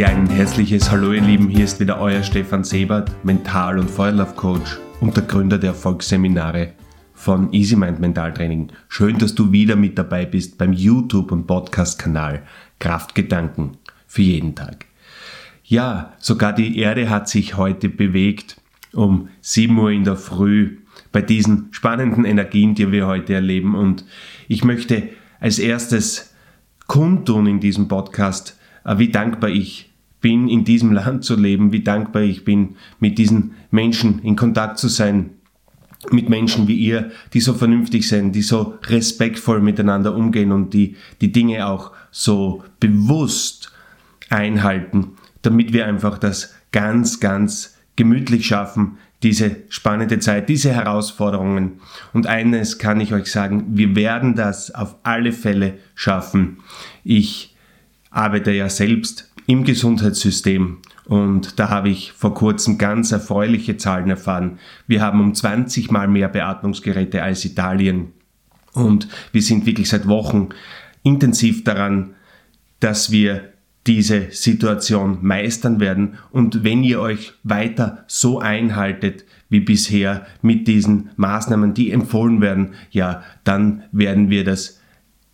Ja, ein herzliches Hallo ihr Lieben, hier ist wieder euer Stefan Sebert, Mental- und Feuerlauf-Coach und der Gründer der Erfolgsseminare von Easy Mind Mentaltraining. Schön, dass du wieder mit dabei bist beim YouTube- und Podcast-Kanal Kraftgedanken für jeden Tag. Ja, sogar die Erde hat sich heute bewegt um 7 Uhr in der Früh bei diesen spannenden Energien, die wir heute erleben. Und ich möchte als erstes kundtun in diesem Podcast, äh, wie dankbar ich bin, in diesem Land zu leben, wie dankbar ich bin, mit diesen Menschen in Kontakt zu sein, mit Menschen wie ihr, die so vernünftig sind, die so respektvoll miteinander umgehen und die die Dinge auch so bewusst einhalten, damit wir einfach das ganz, ganz gemütlich schaffen, diese spannende Zeit, diese Herausforderungen. Und eines kann ich euch sagen, wir werden das auf alle Fälle schaffen. Ich arbeite ja selbst im Gesundheitssystem. Und da habe ich vor kurzem ganz erfreuliche Zahlen erfahren. Wir haben um 20 mal mehr Beatmungsgeräte als Italien. Und wir sind wirklich seit Wochen intensiv daran, dass wir diese Situation meistern werden. Und wenn ihr euch weiter so einhaltet wie bisher mit diesen Maßnahmen, die empfohlen werden, ja, dann werden wir das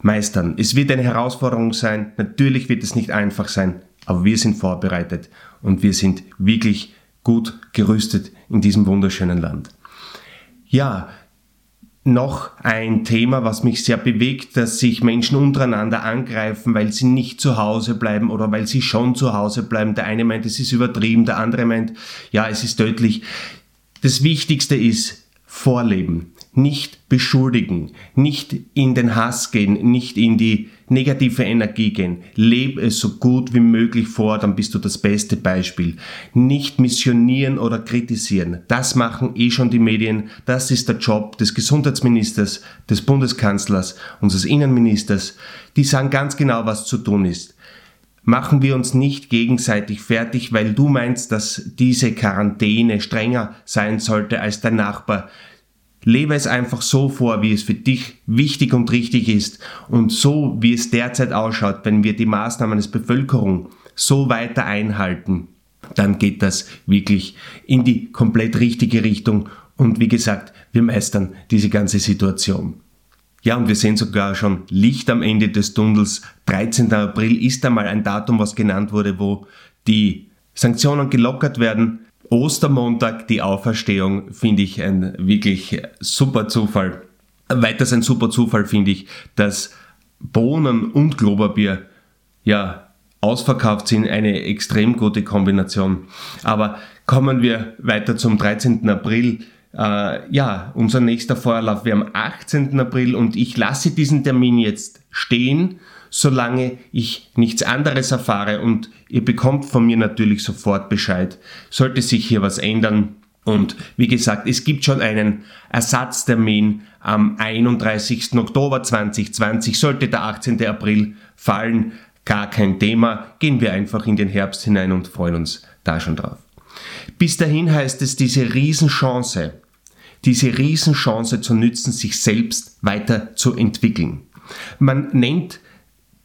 meistern. Es wird eine Herausforderung sein. Natürlich wird es nicht einfach sein. Aber wir sind vorbereitet und wir sind wirklich gut gerüstet in diesem wunderschönen Land. Ja, noch ein Thema, was mich sehr bewegt, dass sich Menschen untereinander angreifen, weil sie nicht zu Hause bleiben oder weil sie schon zu Hause bleiben. Der eine meint, es ist übertrieben, der andere meint, ja, es ist deutlich. Das Wichtigste ist Vorleben nicht beschuldigen, nicht in den Hass gehen, nicht in die negative Energie gehen. Leb es so gut wie möglich vor, dann bist du das beste Beispiel. Nicht missionieren oder kritisieren. Das machen eh schon die Medien. Das ist der Job des Gesundheitsministers, des Bundeskanzlers, unseres Innenministers. Die sagen ganz genau, was zu tun ist machen wir uns nicht gegenseitig fertig, weil du meinst, dass diese Quarantäne strenger sein sollte als dein Nachbar. Lebe es einfach so vor, wie es für dich wichtig und richtig ist und so, wie es derzeit ausschaut, wenn wir die Maßnahmen des Bevölkerung so weiter einhalten, dann geht das wirklich in die komplett richtige Richtung und wie gesagt, wir meistern diese ganze Situation. Ja, und wir sehen sogar schon Licht am Ende des Tunnels. 13. April ist einmal ein Datum, was genannt wurde, wo die Sanktionen gelockert werden. Ostermontag, die Auferstehung, finde ich ein wirklich super Zufall. Weiters ein super Zufall finde ich, dass Bohnen und Kloberbier ja ausverkauft sind, eine extrem gute Kombination. Aber kommen wir weiter zum 13. April. Äh, ja, unser nächster Feuerlauf wäre am 18. April und ich lasse diesen Termin jetzt stehen solange ich nichts anderes erfahre und ihr bekommt von mir natürlich sofort Bescheid. Sollte sich hier was ändern, und wie gesagt, es gibt schon einen Ersatztermin am 31. Oktober 2020. Sollte der 18. April fallen, gar kein Thema. Gehen wir einfach in den Herbst hinein und freuen uns da schon drauf. Bis dahin heißt es, diese Riesenchance, diese Riesenchance zu nützen, sich selbst weiter zu entwickeln. Man nennt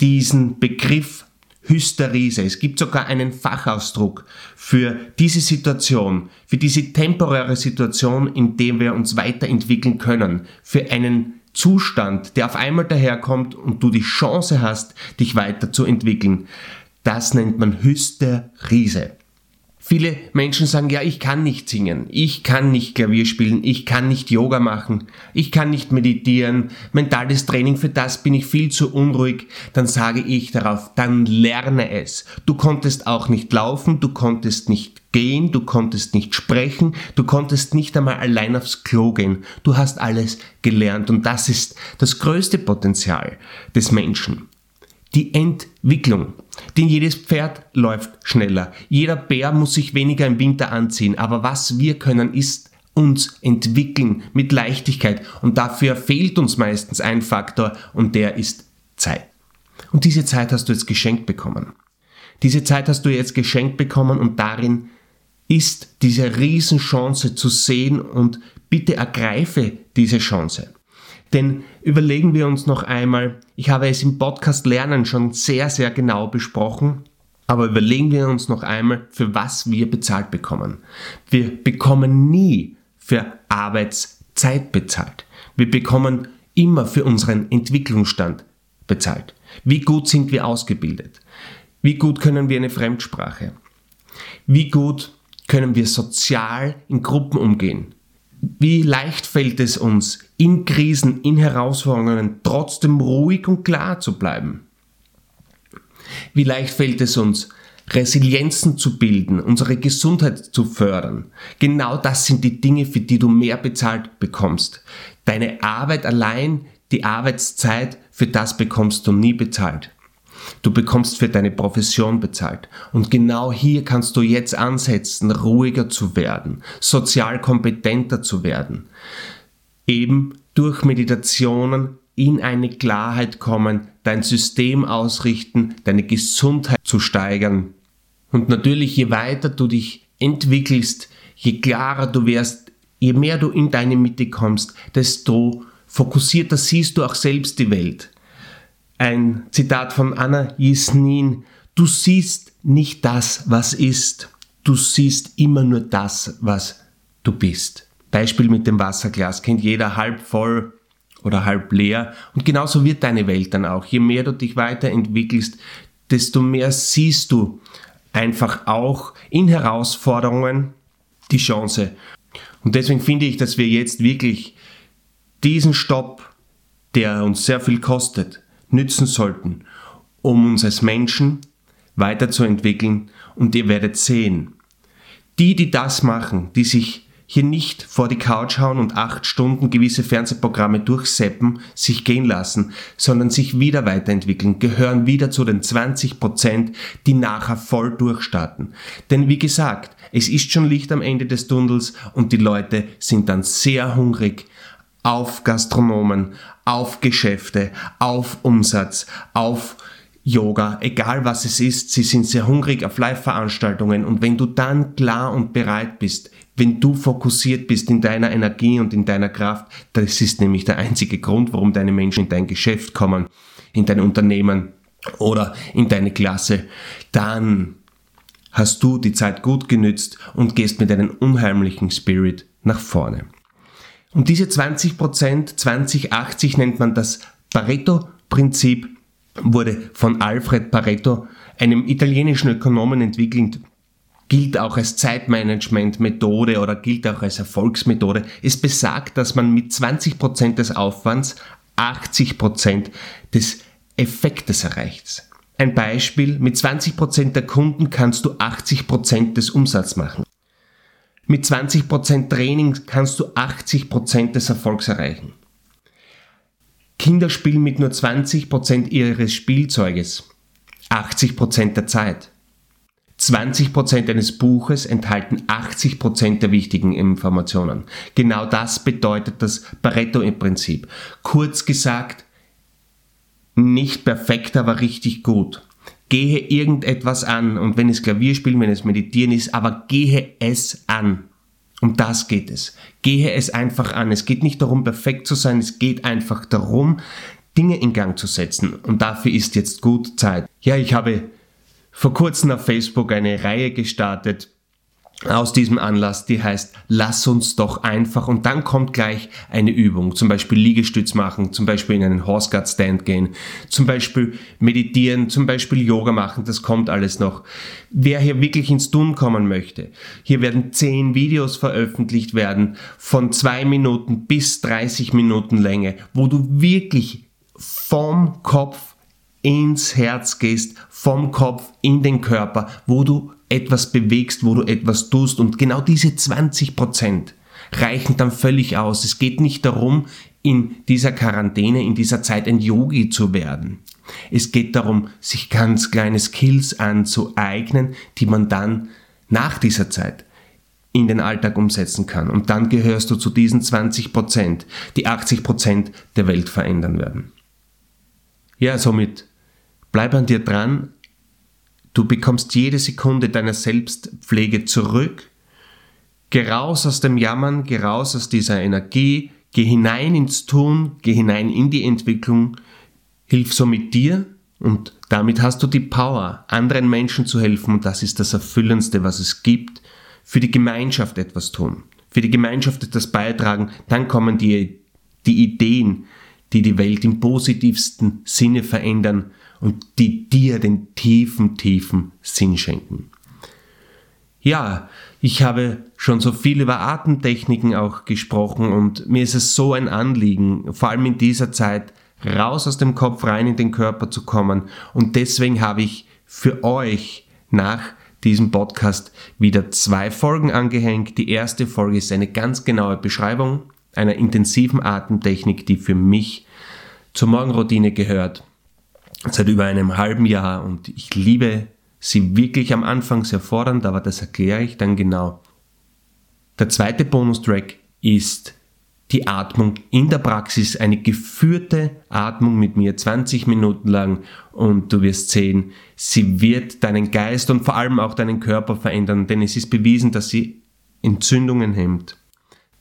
diesen Begriff Hysterise. Es gibt sogar einen Fachausdruck für diese Situation, für diese temporäre Situation, in der wir uns weiterentwickeln können, für einen Zustand, der auf einmal daherkommt und du die Chance hast, dich weiterzuentwickeln. Das nennt man Hysterise. Viele Menschen sagen, ja, ich kann nicht singen, ich kann nicht Klavier spielen, ich kann nicht Yoga machen, ich kann nicht meditieren, mentales Training, für das bin ich viel zu unruhig. Dann sage ich darauf, dann lerne es. Du konntest auch nicht laufen, du konntest nicht gehen, du konntest nicht sprechen, du konntest nicht einmal allein aufs Klo gehen. Du hast alles gelernt und das ist das größte Potenzial des Menschen die Entwicklung. Denn jedes Pferd läuft schneller. Jeder Bär muss sich weniger im Winter anziehen. Aber was wir können, ist uns entwickeln mit Leichtigkeit. Und dafür fehlt uns meistens ein Faktor und der ist Zeit. Und diese Zeit hast du jetzt geschenkt bekommen. Diese Zeit hast du jetzt geschenkt bekommen und darin ist diese Riesenchance zu sehen und bitte ergreife diese Chance. Denn überlegen wir uns noch einmal, ich habe es im Podcast Lernen schon sehr, sehr genau besprochen. Aber überlegen wir uns noch einmal, für was wir bezahlt bekommen. Wir bekommen nie für Arbeitszeit bezahlt. Wir bekommen immer für unseren Entwicklungsstand bezahlt. Wie gut sind wir ausgebildet? Wie gut können wir eine Fremdsprache? Wie gut können wir sozial in Gruppen umgehen? Wie leicht fällt es uns, in Krisen, in Herausforderungen trotzdem ruhig und klar zu bleiben? Wie leicht fällt es uns, Resilienzen zu bilden, unsere Gesundheit zu fördern. Genau das sind die Dinge, für die du mehr bezahlt bekommst. Deine Arbeit allein, die Arbeitszeit, für das bekommst du nie bezahlt. Du bekommst für deine Profession bezahlt. Und genau hier kannst du jetzt ansetzen, ruhiger zu werden, sozial kompetenter zu werden. Eben durch Meditationen in eine Klarheit kommen, dein System ausrichten, deine Gesundheit zu steigern. Und natürlich, je weiter du dich entwickelst, je klarer du wirst, je mehr du in deine Mitte kommst, desto fokussierter siehst du auch selbst die Welt. Ein Zitat von Anna Jesnin, du siehst nicht das, was ist, du siehst immer nur das, was du bist. Beispiel mit dem Wasserglas kennt jeder halb voll oder halb leer. Und genauso wird deine Welt dann auch. Je mehr du dich weiterentwickelst, desto mehr siehst du einfach auch in Herausforderungen die Chance. Und deswegen finde ich, dass wir jetzt wirklich diesen Stopp, der uns sehr viel kostet, nützen sollten, um uns als Menschen weiterzuentwickeln. Und ihr werdet sehen, die, die das machen, die sich hier nicht vor die Couch hauen und acht Stunden gewisse Fernsehprogramme durchseppen, sich gehen lassen, sondern sich wieder weiterentwickeln, gehören wieder zu den 20 Prozent, die nachher voll durchstarten. Denn wie gesagt, es ist schon Licht am Ende des Tunnels und die Leute sind dann sehr hungrig auf Gastronomen, auf Geschäfte, auf Umsatz, auf Yoga, egal was es ist, sie sind sehr hungrig auf Live-Veranstaltungen und wenn du dann klar und bereit bist, wenn du fokussiert bist in deiner Energie und in deiner Kraft, das ist nämlich der einzige Grund, warum deine Menschen in dein Geschäft kommen, in dein Unternehmen oder in deine Klasse, dann hast du die Zeit gut genützt und gehst mit einem unheimlichen Spirit nach vorne. Und diese 20%, 2080 nennt man das Pareto-Prinzip, wurde von Alfred Pareto, einem italienischen Ökonomen, entwickelt gilt auch als Zeitmanagement-Methode oder gilt auch als Erfolgsmethode. Es besagt, dass man mit 20% des Aufwands 80% des Effektes erreicht. Ein Beispiel, mit 20% der Kunden kannst du 80% des Umsatzes machen. Mit 20% Training kannst du 80% des Erfolgs erreichen. Kinder spielen mit nur 20% ihres Spielzeuges 80% der Zeit. 20% eines Buches enthalten 80% der wichtigen Informationen. Genau das bedeutet das Pareto-Prinzip. Kurz gesagt, nicht perfekt, aber richtig gut. Gehe irgendetwas an und wenn es Klavierspielen, wenn es Meditieren ist, aber gehe es an. Um das geht es. Gehe es einfach an. Es geht nicht darum, perfekt zu sein, es geht einfach darum, Dinge in Gang zu setzen. Und dafür ist jetzt gut Zeit. Ja, ich habe vor kurzem auf Facebook eine Reihe gestartet aus diesem Anlass, die heißt Lass uns doch einfach und dann kommt gleich eine Übung, zum Beispiel Liegestütz machen, zum Beispiel in einen Horse Guard Stand gehen, zum Beispiel meditieren, zum Beispiel Yoga machen, das kommt alles noch. Wer hier wirklich ins Tun kommen möchte, hier werden zehn Videos veröffentlicht werden von zwei Minuten bis 30 Minuten Länge, wo du wirklich vom Kopf ins Herz gehst, vom Kopf in den Körper, wo du etwas bewegst, wo du etwas tust und genau diese 20 Prozent reichen dann völlig aus. Es geht nicht darum, in dieser Quarantäne, in dieser Zeit ein Yogi zu werden. Es geht darum, sich ganz kleine Skills anzueignen, die man dann nach dieser Zeit in den Alltag umsetzen kann. Und dann gehörst du zu diesen 20 Prozent, die 80 Prozent der Welt verändern werden. Ja, somit Bleib an dir dran. Du bekommst jede Sekunde deiner Selbstpflege zurück. Geh raus aus dem Jammern, geh raus aus dieser Energie, geh hinein ins Tun, geh hinein in die Entwicklung. Hilf somit dir Und damit hast du die Power, anderen Menschen zu helfen und das ist das Erfüllendste, was es gibt. Für die Gemeinschaft etwas tun, für die Gemeinschaft etwas beitragen, dann kommen die, die Ideen, die die Welt im positivsten Sinne verändern und die dir den tiefen, tiefen Sinn schenken. Ja, ich habe schon so viel über Atemtechniken auch gesprochen und mir ist es so ein Anliegen, vor allem in dieser Zeit, raus aus dem Kopf rein in den Körper zu kommen. Und deswegen habe ich für euch nach diesem Podcast wieder zwei Folgen angehängt. Die erste Folge ist eine ganz genaue Beschreibung einer intensiven Atemtechnik, die für mich zur Morgenroutine gehört. Seit über einem halben Jahr und ich liebe sie wirklich am Anfang sehr fordernd, aber das erkläre ich dann genau. Der zweite Bonustrack ist die Atmung in der Praxis, eine geführte Atmung mit mir 20 Minuten lang und du wirst sehen, sie wird deinen Geist und vor allem auch deinen Körper verändern, denn es ist bewiesen, dass sie Entzündungen hemmt,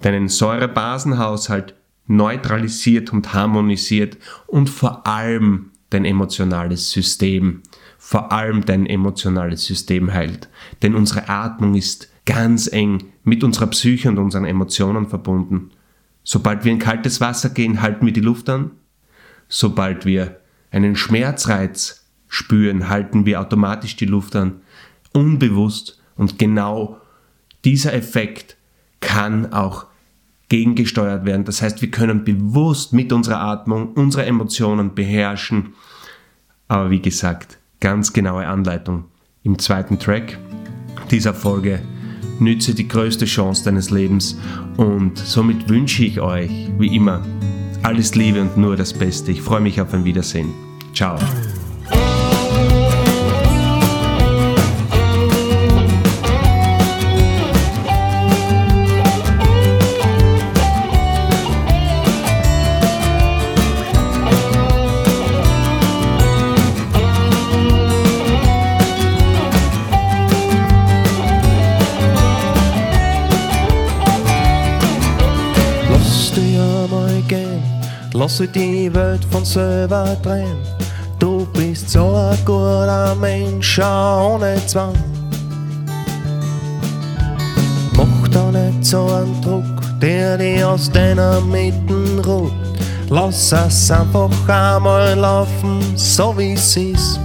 deinen Säurebasenhaushalt neutralisiert und harmonisiert und vor allem dein emotionales System vor allem dein emotionales System heilt. Denn unsere Atmung ist ganz eng mit unserer Psyche und unseren Emotionen verbunden. Sobald wir in kaltes Wasser gehen, halten wir die Luft an. Sobald wir einen Schmerzreiz spüren, halten wir automatisch die Luft an. Unbewusst. Und genau dieser Effekt kann auch gegengesteuert werden. Das heißt, wir können bewusst mit unserer Atmung unsere Emotionen beherrschen. Aber wie gesagt, ganz genaue Anleitung. Im zweiten Track dieser Folge nütze die größte Chance deines Lebens und somit wünsche ich euch, wie immer, alles Liebe und nur das Beste. Ich freue mich auf ein Wiedersehen. Ciao. Lass die Welt von selber drehen. Du bist so ein guter Mensch, ohne Zwang. Mach da nicht so einen Druck, der dich aus deiner Mitten ruht. Lass es einfach einmal laufen, so wie es ist.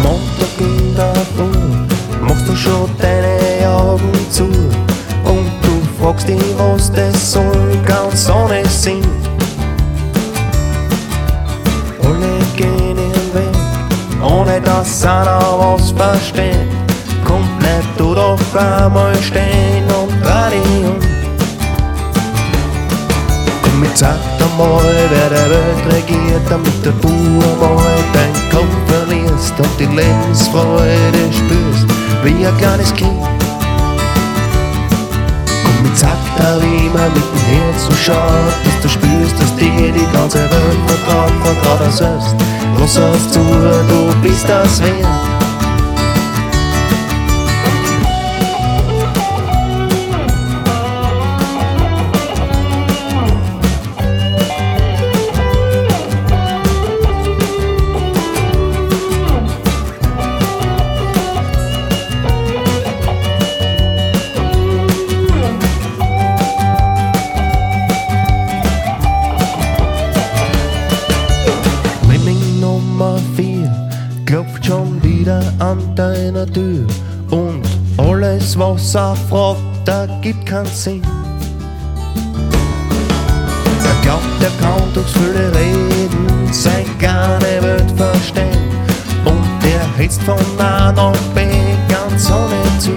Montag in der Früh machst du schon deine Augen zu dich, was das soll, ganz ohne Sinn. Alle gehen Weg, ohne dass einer was versteht. Komm, bleib du doch einmal stehen und um. Komm, jetzt sag einmal, wer der Welt regiert, damit der du einmal dein Kopf verlierst und die Lebensfreude spürst, wie ein kleines Kind. So schaut, dass du spürst, dass dir die ganze Welt vertraut, vertraut als selbst. Lass es zu, du bist das wert. Deiner Tür und alles, was er fragt, da gibt keinen Sinn. Er glaubt, er kann durchs viele Reden sein kleine Welt verstehen und er hetzt von A nach B ganz ohne Ziel.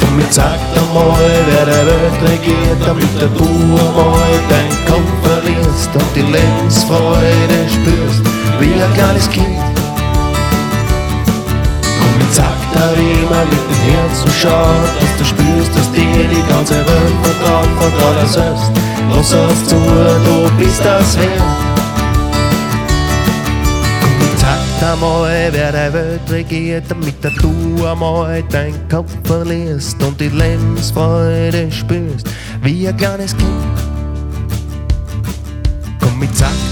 Und mir zeigt einmal, wer der Welt regiert, damit der du einmal dein Kopf verlierst und die Lebensfreude spürst, wie ein kleines Kind. Er immer mit dem Herzen schaut, dass du spürst, dass dir die ganze Welt vertraut, vertraut er selbst. Lass es zu, du bist das wert. Sagt einmal, wer der Welt regiert, damit du einmal dein Kopf verlierst und die Lebensfreude spürst, wie ein kleines Kind.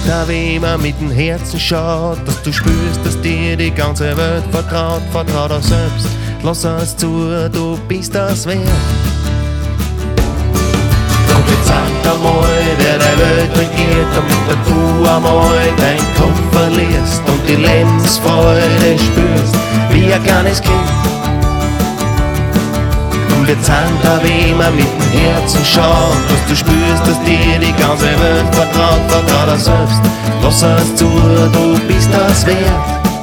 Dir, wie man mit dem Herzen schaut, dass du spürst, dass dir die ganze Welt vertraut, vertraut auch selbst. Lass es zu, du bist das wert. Und jetzt sag einmal, wer der Welt regiert, damit du einmal dein Kopf verlierst und die Lebensfreude spürst, wie ein kleines Kind. Und hand da wie man mit dem Herzen schaut, dass du spürst, dass dir die ganze Welt vertraut, vertraut er selbst. Lass es zu, du bist das wert.